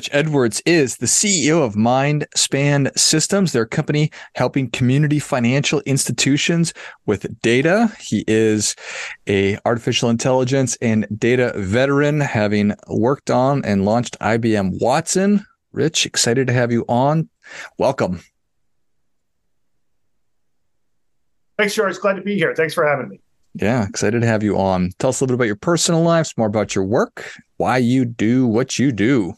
Rich Edwards is the CEO of MindSpan Systems, their company helping community financial institutions with data. He is a artificial intelligence and data veteran, having worked on and launched IBM Watson. Rich, excited to have you on. Welcome. Thanks, George. Glad to be here. Thanks for having me. Yeah, excited to have you on. Tell us a little bit about your personal life, more about your work, why you do what you do.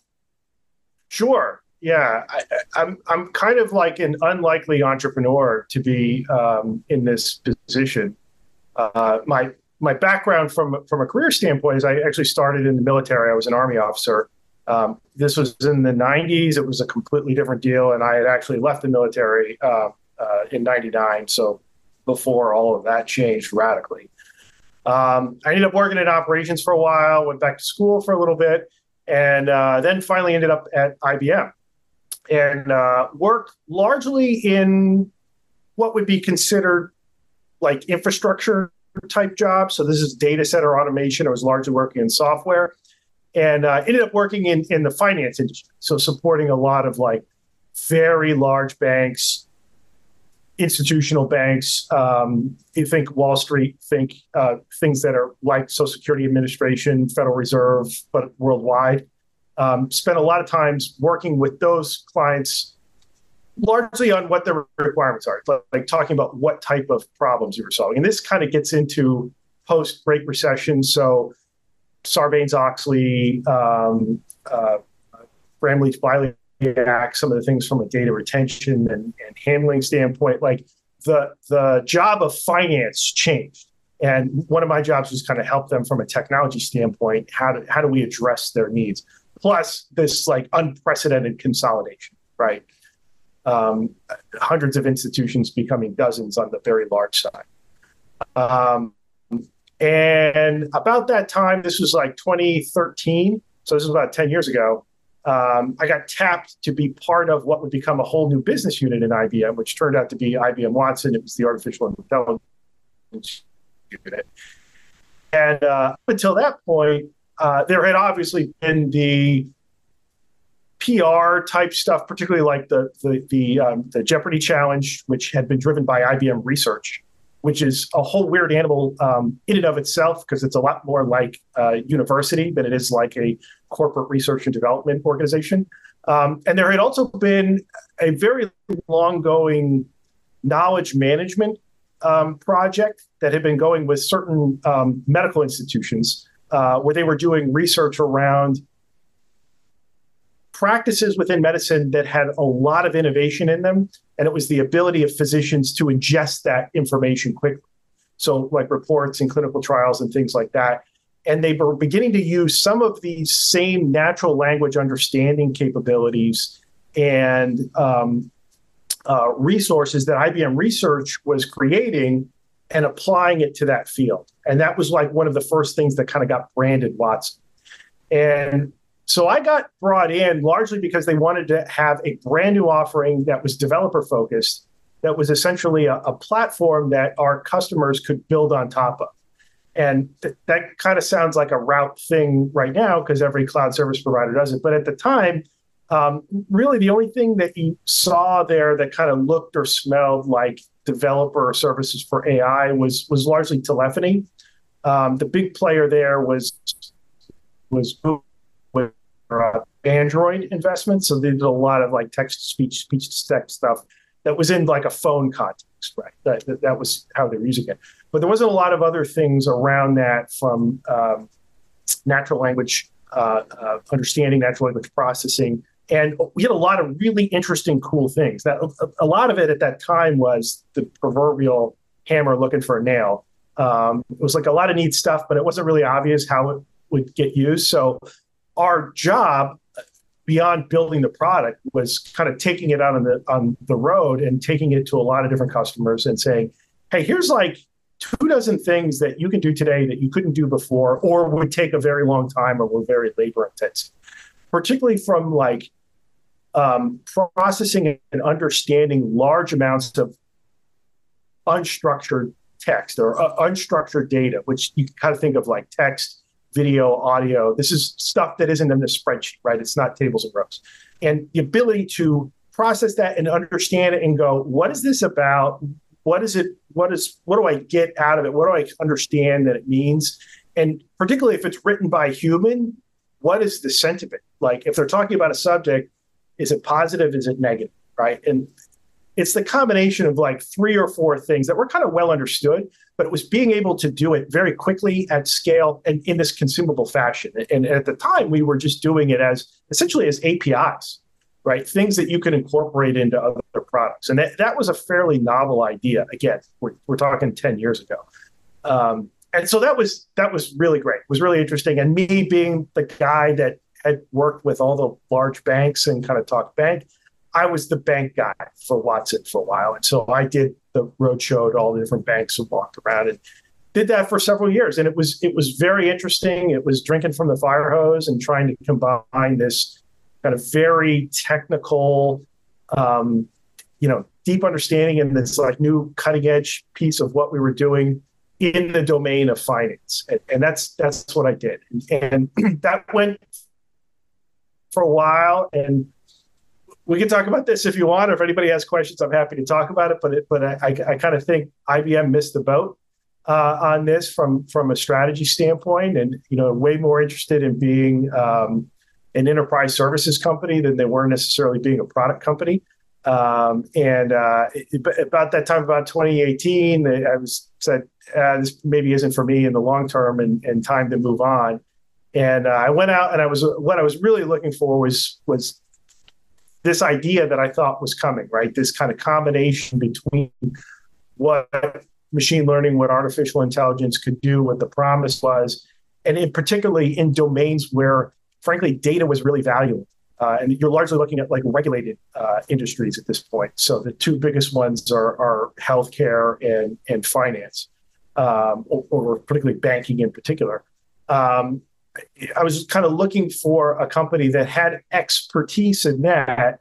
Sure. Yeah, I, am I'm, I'm kind of like an unlikely entrepreneur to be um, in this position. Uh, my my background from from a career standpoint is I actually started in the military. I was an army officer. Um, this was in the 90s. It was a completely different deal, and I had actually left the military uh, uh, in '99. So before all of that changed radically. Um, I ended up working in operations for a while. Went back to school for a little bit and uh, then finally ended up at IBM and uh, worked largely in what would be considered like infrastructure type jobs. So this is data center automation. I was largely working in software and uh, ended up working in, in the finance industry. So supporting a lot of like very large banks, institutional banks. Um, you think Wall Street, think uh, things that are like Social Security Administration, Federal Reserve, but worldwide. Um, spent a lot of times working with those clients, largely on what their requirements are, like, like talking about what type of problems you were solving. And this kind of gets into post Great Recession. So Sarbanes Oxley, um, uh, Act, some of the things from a data retention and, and handling standpoint, like the the job of finance changed. And one of my jobs was kind of help them from a technology standpoint. How do how do we address their needs? Plus this like unprecedented consolidation, right? Um, hundreds of institutions becoming dozens on the very large side. Um, and about that time, this was like 2013. So this was about 10 years ago um, I got tapped to be part of what would become a whole new business unit in IBM, which turned out to be IBM Watson. It was the artificial intelligence unit. And uh, until that point, uh, there had obviously been the PR type stuff, particularly like the the the, um, the Jeopardy challenge, which had been driven by IBM Research, which is a whole weird animal um, in and of itself because it's a lot more like a university than it is like a corporate research and development organization. Um, and there had also been a very long going knowledge management um, project that had been going with certain um, medical institutions uh, where they were doing research around practices within medicine that had a lot of innovation in them. And it was the ability of physicians to ingest that information quickly. So, like reports and clinical trials and things like that and they were beginning to use some of these same natural language understanding capabilities and um, uh, resources that IBM Research was creating and applying it to that field. And that was like one of the first things that kind of got branded Watson. And so I got brought in largely because they wanted to have a brand new offering that was developer focused, that was essentially a, a platform that our customers could build on top of. And th- that kind of sounds like a route thing right now because every cloud service provider does it. But at the time, um, really the only thing that you saw there that kind of looked or smelled like developer services for AI was was largely telephony. Um, the big player there was was uh, Android investments. So they did a lot of like text to speech, speech to text stuff that was in like a phone context, right? That, that, that was how they were using it. But there wasn't a lot of other things around that from um, natural language uh, uh, understanding, natural language processing. And we had a lot of really interesting, cool things. That a, a lot of it at that time was the proverbial hammer looking for a nail. Um, it was like a lot of neat stuff, but it wasn't really obvious how it would get used. So our job beyond building the product was kind of taking it out on the on the road and taking it to a lot of different customers and saying, "Hey, here's like two dozen things that you can do today that you couldn't do before or would take a very long time or were very labor intensive. Particularly from like um, processing and understanding large amounts of unstructured text or uh, unstructured data which you kind of think of like text video, audio. This is stuff that isn't in the spreadsheet, right? It's not tables and rows. And the ability to process that and understand it and go, what is this about? What is it? What is what do I get out of it? What do I understand that it means? And particularly if it's written by human, what is the sentiment? Like if they're talking about a subject, is it positive? Is it negative? Right. And it's the combination of like three or four things that were kind of well understood, but it was being able to do it very quickly at scale and in this consumable fashion. And at the time, we were just doing it as essentially as APIs, right? Things that you can incorporate into other products. And that, that was a fairly novel idea. Again, we're, we're talking 10 years ago. Um, and so that was that was really great. It was really interesting. And me being the guy that had worked with all the large banks and kind of talked bank, I was the bank guy for Watson for a while. And so I did the roadshow at all the different banks and walked around and did that for several years. And it was it was very interesting. It was drinking from the fire hose and trying to combine this kind of very technical, um, you know, deep understanding and this like new cutting edge piece of what we were doing in the domain of finance. And, and that's that's what I did. And, and that went for a while and we can talk about this if you want, or if anybody has questions, I'm happy to talk about it. But it, but I, I, I kind of think IBM missed the boat uh, on this from from a strategy standpoint, and you know, way more interested in being um, an enterprise services company than they were necessarily being a product company. Um, and uh, it, about that time, about 2018, I was said uh, this maybe isn't for me in the long term, and, and time to move on. And uh, I went out, and I was what I was really looking for was was this idea that I thought was coming, right? This kind of combination between what machine learning, what artificial intelligence could do, what the promise was, and in particularly in domains where, frankly, data was really valuable. Uh, and you're largely looking at like regulated uh, industries at this point. So the two biggest ones are, are healthcare and and finance, um, or, or, particularly banking in particular. Um, I was kind of looking for a company that had expertise in that,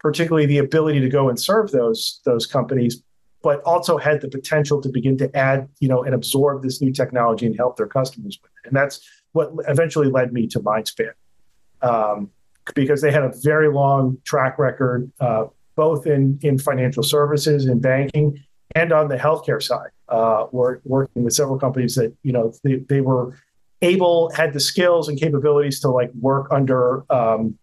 particularly the ability to go and serve those those companies, but also had the potential to begin to add, you know, and absorb this new technology and help their customers with it. And that's what eventually led me to Mindspan, um, because they had a very long track record, uh, both in in financial services and banking, and on the healthcare side, uh, working with several companies that you know they, they were able had the skills and capabilities to like work under um,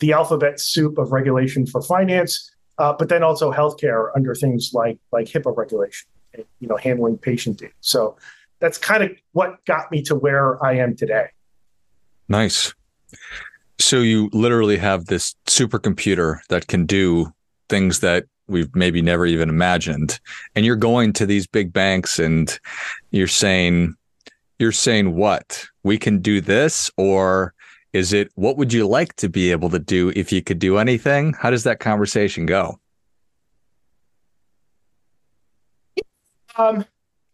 the alphabet soup of regulation for finance, uh, but then also healthcare under things like like HIPAA regulation, you know, handling patient data. So that's kind of what got me to where I am today. Nice. So you literally have this supercomputer that can do things that we've maybe never even imagined. And you're going to these big banks and you're saying, you're saying what? We can do this or is it what would you like to be able to do if you could do anything? How does that conversation go? Um,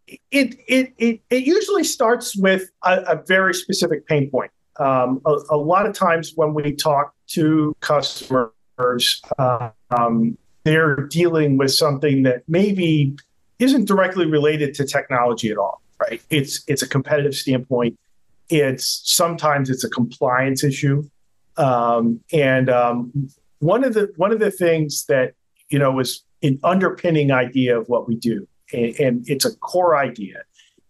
it, it, it, it usually starts with a, a very specific pain point. Um, a, a, lot of times when we talk to customers, uh, um, they're dealing with something that maybe isn't directly related to technology at all right? It's it's a competitive standpoint. It's sometimes it's a compliance issue, um, and um, one of the one of the things that you know was an underpinning idea of what we do, and, and it's a core idea,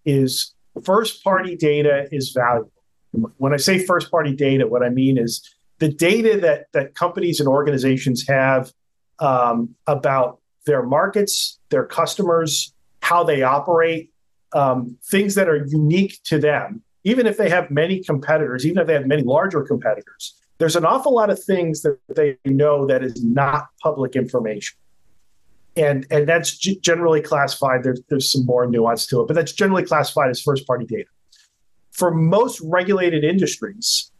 is first party data is valuable. When I say first party data, what I mean is the data that that companies and organizations have um, about their markets, their customers, how they operate, um, things that are unique to them, even if they have many competitors, even if they have many larger competitors, there's an awful lot of things that they know that is not public information. And, and that's g- generally classified. There's, there's some more nuance to it, but that's generally classified as first party data. For most regulated industries,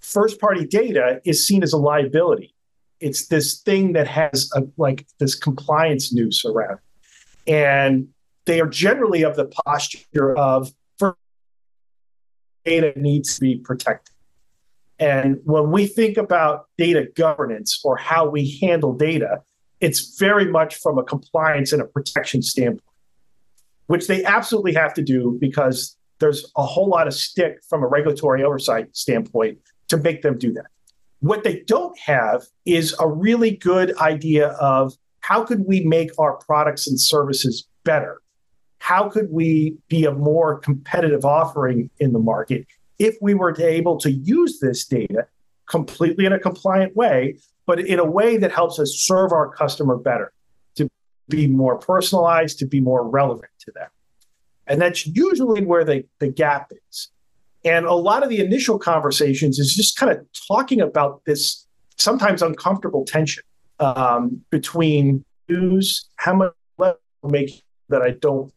first party data is seen as a liability. It's this thing that has a, like this compliance noose around. And they are generally of the posture of data needs to be protected. And when we think about data governance or how we handle data, it's very much from a compliance and a protection standpoint, which they absolutely have to do because there's a whole lot of stick from a regulatory oversight standpoint to make them do that. What they don't have is a really good idea of how could we make our products and services better? How could we be a more competitive offering in the market if we were to able to use this data completely in a compliant way, but in a way that helps us serve our customer better, to be more personalized, to be more relevant to them. And that's usually where the, the gap is. And a lot of the initial conversations is just kind of talking about this sometimes uncomfortable tension um, between use how much make that I don't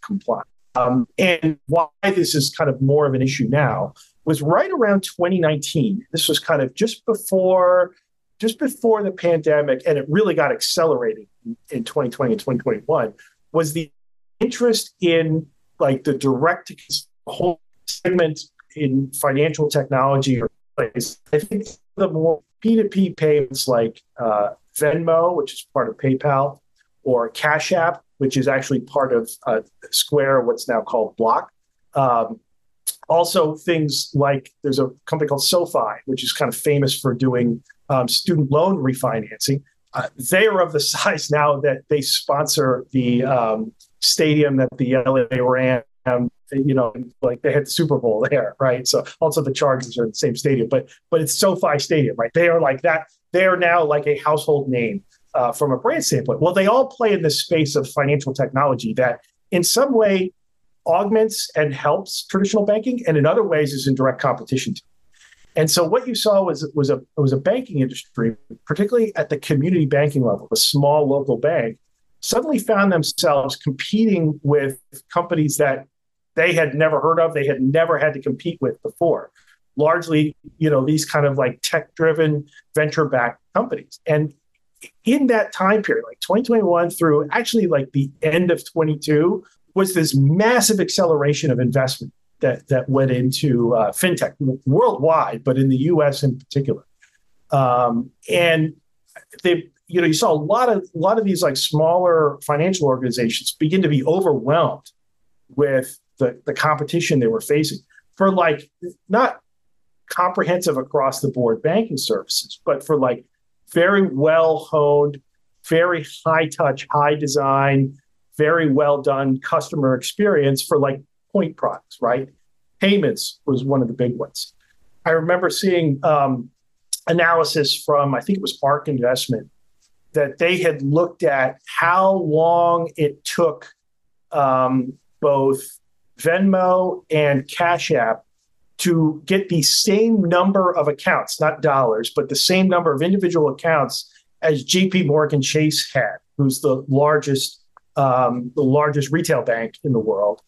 comply. Um, and why this is kind of more of an issue now was right around 2019. This was kind of just before just before the pandemic, and it really got accelerated in 2020 and 2021. Was the interest in like the direct to whole segment in financial technology or place? I think the more P2P payments like uh, Venmo, which is part of PayPal, or Cash App, which is actually part of uh, Square, what's now called Block. Um, also, things like there's a company called SoFi, which is kind of famous for doing um, student loan refinancing. Uh, they are of the size now that they sponsor the um, stadium that the LA. Um, you know, like they had the Super Bowl there, right? So also the Chargers are in the same stadium, but but it's SoFi Stadium, right? They are like that. They are now like a household name uh, from a brand standpoint. Well, they all play in the space of financial technology that, in some way, augments and helps traditional banking, and in other ways is in direct competition. And so what you saw was was a was a banking industry, particularly at the community banking level, the small local bank, suddenly found themselves competing with companies that they had never heard of, they had never had to compete with before. Largely, you know, these kind of like tech-driven venture-backed companies. And in that time period, like 2021 through actually like the end of 22, was this massive acceleration of investment that that went into uh, fintech worldwide, but in the U.S. in particular. Um, and they, you know, you saw a lot of a lot of these like smaller financial organizations begin to be overwhelmed with the the competition they were facing for like not comprehensive across the board banking services, but for like very well honed, very high touch, high design, very well done customer experience for like point products, right? Payments was one of the big ones. I remember seeing um, analysis from, I think it was ARK Investment, that they had looked at how long it took um, both Venmo and Cash App to get the same number of accounts, not dollars, but the same number of individual accounts as JP Morgan Chase had, who's the largest um, the largest retail bank in the world.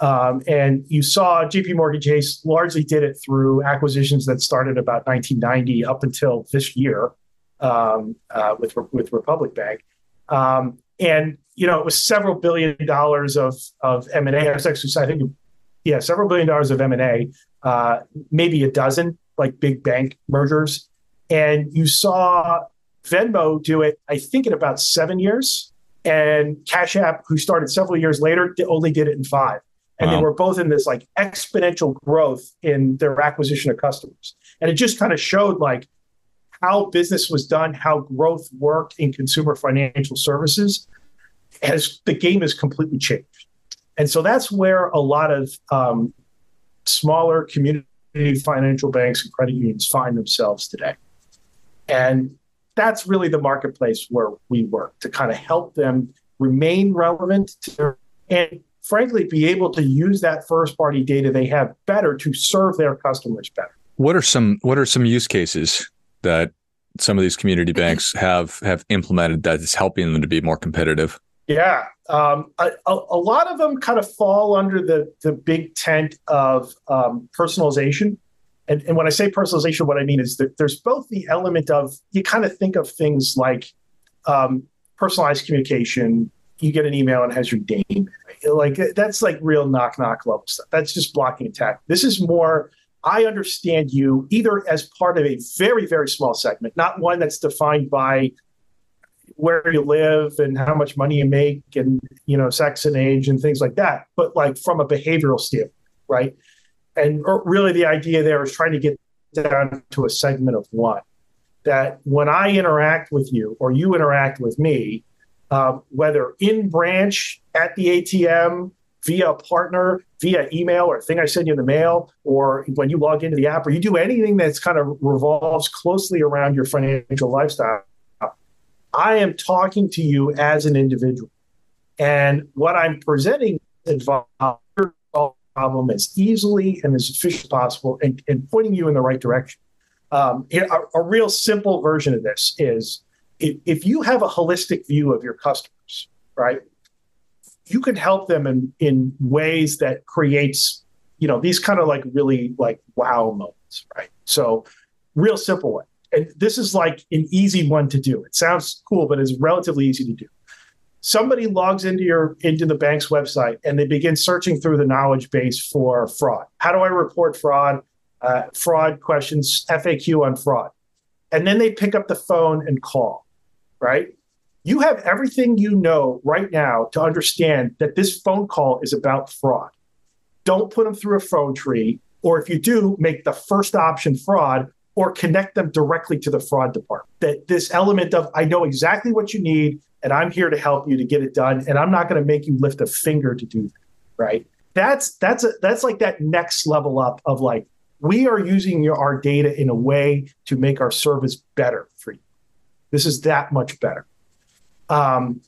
Um, and you saw JP Morgan Chase largely did it through acquisitions that started about 1990 up until this year um, uh, with with Republic Bank. Um, and you know it was several billion dollars of of M and A. I think yeah, several billion dollars of M and A uh, maybe a dozen like big bank mergers. And you saw Venmo do it, I think, in about seven years. And Cash App, who started several years later, only did it in five. And wow. they were both in this like exponential growth in their acquisition of customers. And it just kind of showed like how business was done, how growth worked in consumer financial services as the game has completely changed. And so that's where a lot of um, smaller community financial banks and credit unions find themselves today. And that's really the marketplace where we work to kind of help them remain relevant to, and frankly be able to use that first party data they have better to serve their customers better. What are some what are some use cases that some of these community banks have have implemented that is helping them to be more competitive? Yeah, um, a, a, lot of them kind of fall under the the big tent of um, personalization. And, and when I say personalization, what I mean is that there's both the element of you kind of think of things like um, personalized communication. You get an email and has your name. Like that's like real knock knock level stuff. That's just blocking attack. This is more. I understand you either as part of a very very small segment, not one that's defined by where you live and how much money you make and you know sex and age and things like that but like from a behavioral standpoint right? And really, the idea there is trying to get down to a segment of one. That when I interact with you or you interact with me, uh, whether in branch at the ATM, via partner, via email or thing I send you in the mail, or when you log into the app, or you do anything that's kind of revolves closely around your financial lifestyle, I am talking to you as an individual. And what I'm presenting advice problem as easily and as efficient as possible and, and pointing you in the right direction. Um, a, a, real simple version of this is if, if you have a holistic view of your customers, right, you can help them in, in ways that creates, you know, these kind of like really like wow moments, right? So real simple one. And this is like an easy one to do. It sounds cool, but it's relatively easy to do. Somebody logs into your into the bank's website and they begin searching through the knowledge base for fraud. How do i report fraud? Uh, fraud questions faq on fraud. And then they pick up the phone and call right? You have everything you know right now to understand that this phone call is about fraud. Don't put them through a phone tree or if you do make the first option fraud or connect them directly to the fraud department that this element of i know exactly what you need and I'm here to help you to get it done. And I'm not going to make you lift a finger to do that. Right. That's that's a, that's like that next level up of like we are using your, our data in a way to make our service better for you. This is that much better. Um,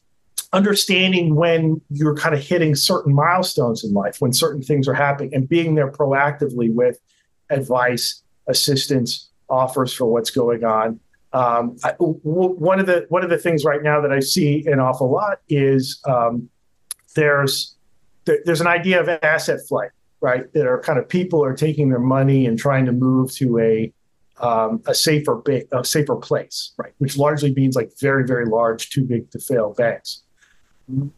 understanding when you're kind of hitting certain milestones in life, when certain things are happening, and being there proactively with advice, assistance, offers for what's going on. Um, I, w- one of the one of the things right now that I see an awful lot is um, there's there, there's an idea of asset flight, right? That are kind of people are taking their money and trying to move to a um, a safer ba- a safer place, right? Which largely means like very very large, too big to fail banks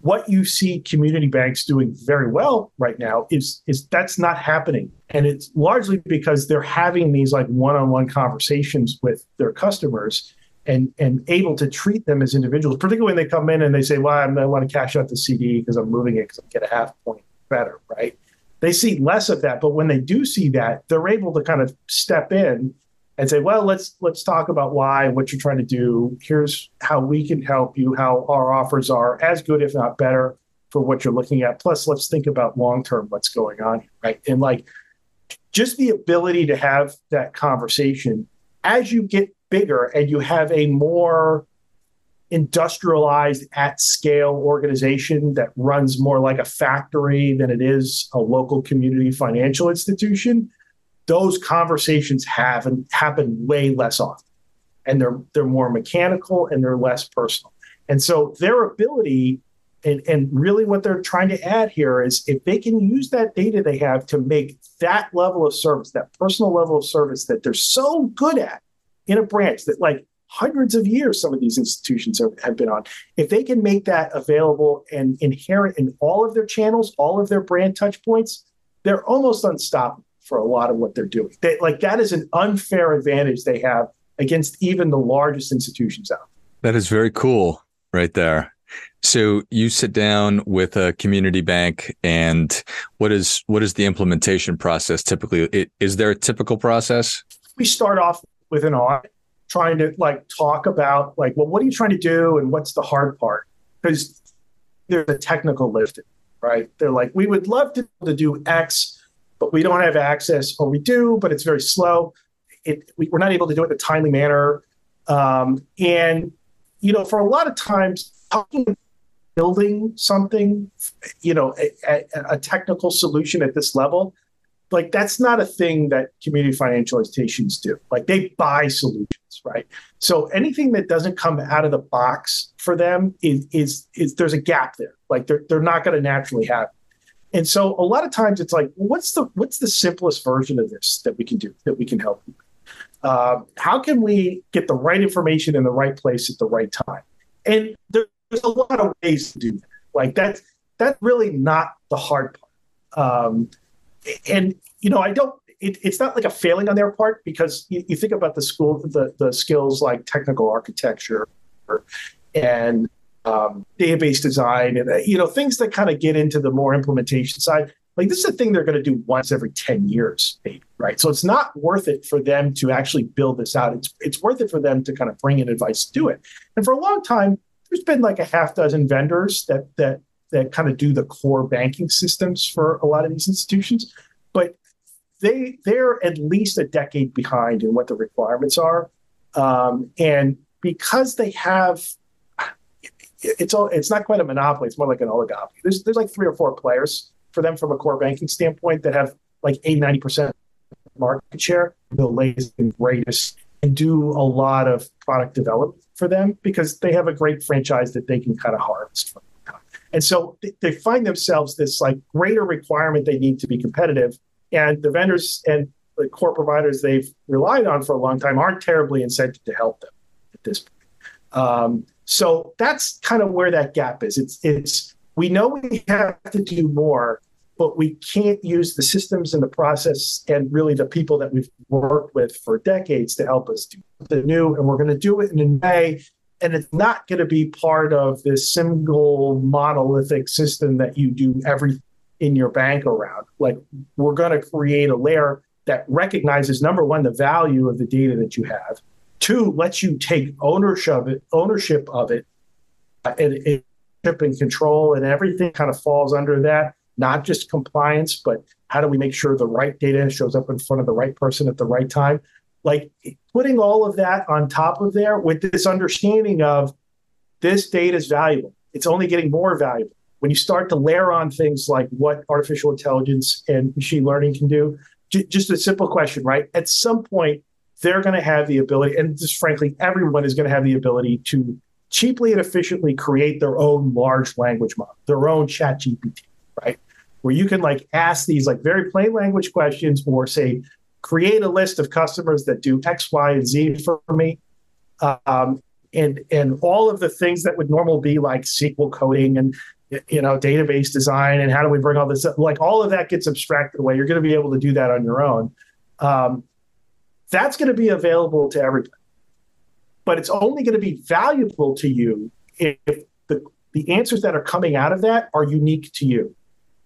what you see community banks doing very well right now is is that's not happening. And it's largely because they're having these like one-on-one conversations with their customers and and able to treat them as individuals particularly when they come in and they say well i'm want to cash out the cd because i'm moving it because i get a half point better right? They see less of that but when they do see that they're able to kind of step in and say, well, let's let's talk about why, what you're trying to do. Here's how we can help you, how our offers are as good, if not better, for what you're looking at. Plus, let's think about long term what's going on, right? And like just the ability to have that conversation as you get bigger and you have a more industrialized at scale organization that runs more like a factory than it is a local community financial institution those conversations have and happen way less often. And they're they're more mechanical and they're less personal. And so their ability and, and really what they're trying to add here is if they can use that data they have to make that level of service that personal level of service that they're so good at in a branch that like hundreds of years some of these institutions have, have been on if they can make that available and inherent in all of their channels all of their brand touch points they're almost unstoppable for a lot of what they're doing. They, like that is an unfair advantage they have against even the largest institutions out. There. That is very cool, right there. So you sit down with a community bank, and what is what is the implementation process typically? It, is there a typical process? We start off with an audit, trying to like talk about like, well, what are you trying to do, and what's the hard part? Because there's a technical lift, right? They're like, we would love to, to do X, but we don't have access, or we do, but it's very slow. It, we, are not able to do it in a timely manner. Um, and, you know, for a lot of times, building something, you know, a, a, a technical solution at this level, like that's not a thing that community financial institutions do. Like they buy solutions, right? So anything that doesn't come out of the box for them is is, is there's a gap there. Like they're they're not going to naturally have. And so a lot of times it's like, what's the what's the simplest version of this that we can do that we can help? Uh, how can we get the right information in the right place at the right time? And there's a lot of ways to do that. Like that's that's really not the hard part. Um, and you know, I don't. It, it's not like a failing on their part because you, you think about the school, the the skills like technical architecture, and um, database design and uh, you know things that kind of get into the more implementation side like this is a thing they're going to do once every 10 years, maybe, right? So it's not worth it for them to actually build this out. It's it's worth it for them to kind of bring in advice to do it. And for a long time, there's been like a half dozen vendors that that that kind of do the core banking systems for a lot of these institutions, but they they're at least a decade behind in what the requirements are, um, and because they have it's all it's not quite a monopoly it's more like an oligopoly. There's there's like three or four players for them from a core banking standpoint that have like 80 90% market share. The latest and greatest and do a lot of product development for them because they have a great franchise that they can kind of harvest from. And so they find themselves this like greater requirement they need to be competitive and the vendors and the core providers they've relied on for a long time aren't terribly incented to help them at this point. Um, so that's kind of where that gap is. It's it's we know we have to do more, but we can't use the systems and the process and really the people that we've worked with for decades to help us do the new. And we're going to do it in a way, and it's not going to be part of this single monolithic system that you do everything in your bank around. Like we're going to create a layer that recognizes number one the value of the data that you have Two lets you take ownership of it, ownership of it, and, and, control, and everything kind of falls under that. Not just compliance, but how do we make sure the right data shows up in front of the right person at the right time? Like putting all of that on top of there with this understanding of this data is valuable. It's only getting more valuable. When you start to layer on things like what artificial intelligence and machine learning can do, just a simple question, right? At some point, they're going to have the ability, and just frankly, everyone is going to have the ability to cheaply and efficiently create their own large language model, their own chat GPT, right? Where you can like ask these like very plain language questions or say, create a list of customers that do X, Y, and Z for me. Um, and and all of the things that would normally be like SQL coding and you know database design and how do we bring all this up like all of that gets abstracted away you're going to be able to do that on your own um, that's going to be available to everybody. But it's only going to be valuable to you if the, the answers that are coming out of that are unique to you.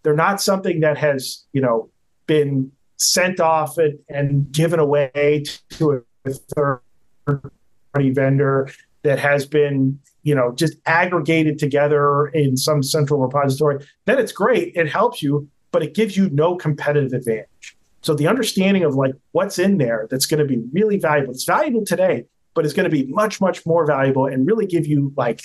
They're not something that has, you know, been sent off and, and given away to a third party vendor that has been, you know, just aggregated together in some central repository. Then it's great. It helps you, but it gives you no competitive advantage. So the understanding of like what's in there that's going to be really valuable. It's valuable today, but it's going to be much, much more valuable and really give you like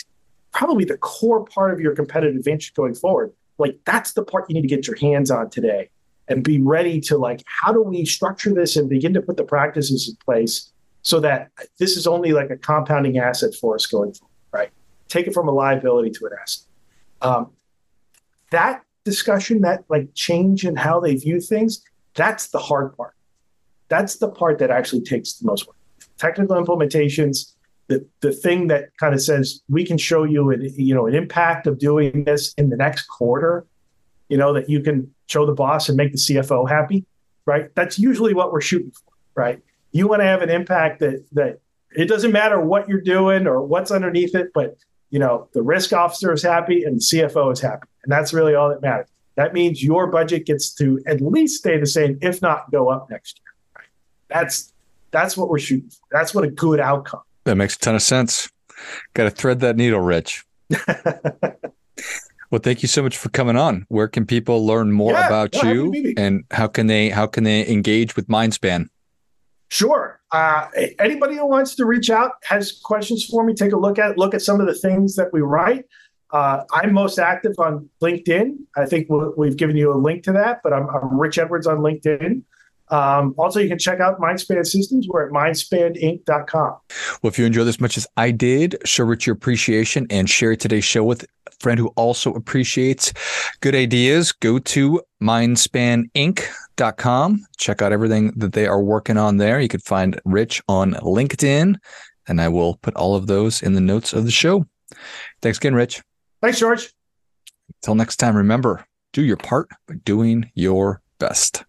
probably the core part of your competitive advantage going forward. Like that's the part you need to get your hands on today and be ready to like, how do we structure this and begin to put the practices in place so that this is only like a compounding asset for us going forward, right? Take it from a liability to an asset. Um, that discussion, that like change in how they view things, that's the hard part. That's the part that actually takes the most work. Technical implementations, the, the thing that kind of says we can show you an, you know an impact of doing this in the next quarter, you know, that you can show the boss and make the CFO happy, right? That's usually what we're shooting for, right? You want to have an impact that that it doesn't matter what you're doing or what's underneath it, but you know, the risk officer is happy and the CFO is happy. And that's really all that matters that means your budget gets to at least stay the same, if not go up next year. Right? That's that's what we're shooting for. That's what a good outcome. That makes a ton of sense. Got to thread that needle, Rich. well, thank you so much for coming on. Where can people learn more yeah, about no, you, and how can they how can they engage with Mindspan? Sure. Uh, anybody who wants to reach out has questions for me. Take a look at look at some of the things that we write. Uh, I'm most active on LinkedIn. I think we have given you a link to that, but I'm, I'm Rich Edwards on LinkedIn. Um, also, you can check out Mindspan Systems. We're at mindspaninc.com. Well, if you enjoyed this much as I did, show Rich your appreciation and share today's show with a friend who also appreciates good ideas. Go to mindspaninc.com. Check out everything that they are working on there. You can find Rich on LinkedIn, and I will put all of those in the notes of the show. Thanks again, Rich. Thanks, George. Until next time, remember do your part by doing your best.